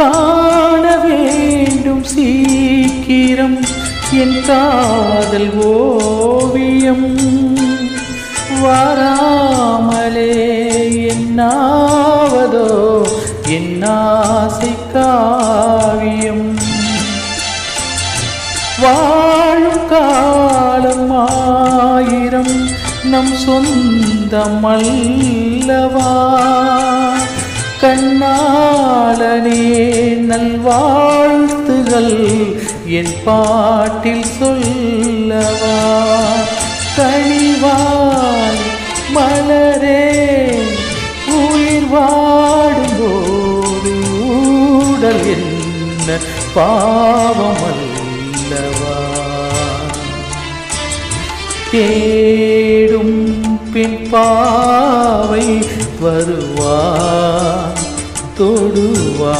காண வேண்டும் சீக்கிரம் என் காதல் ஓவியம். வராமலே என்னாவதோ என் ஆசை காவியம். வாழும் காலம் ஆயிரம் நம் சொந்தமல்ல அல்லவா நல்வாழ்த்துகள் என் பாட்டில் சொல்லவா? கனிவாய் மலரே உயிர் வாடும்போது ஊடல் என்ன பாவம் அல்லவா தேடும் பின் பாவை வருவான் தொடுவா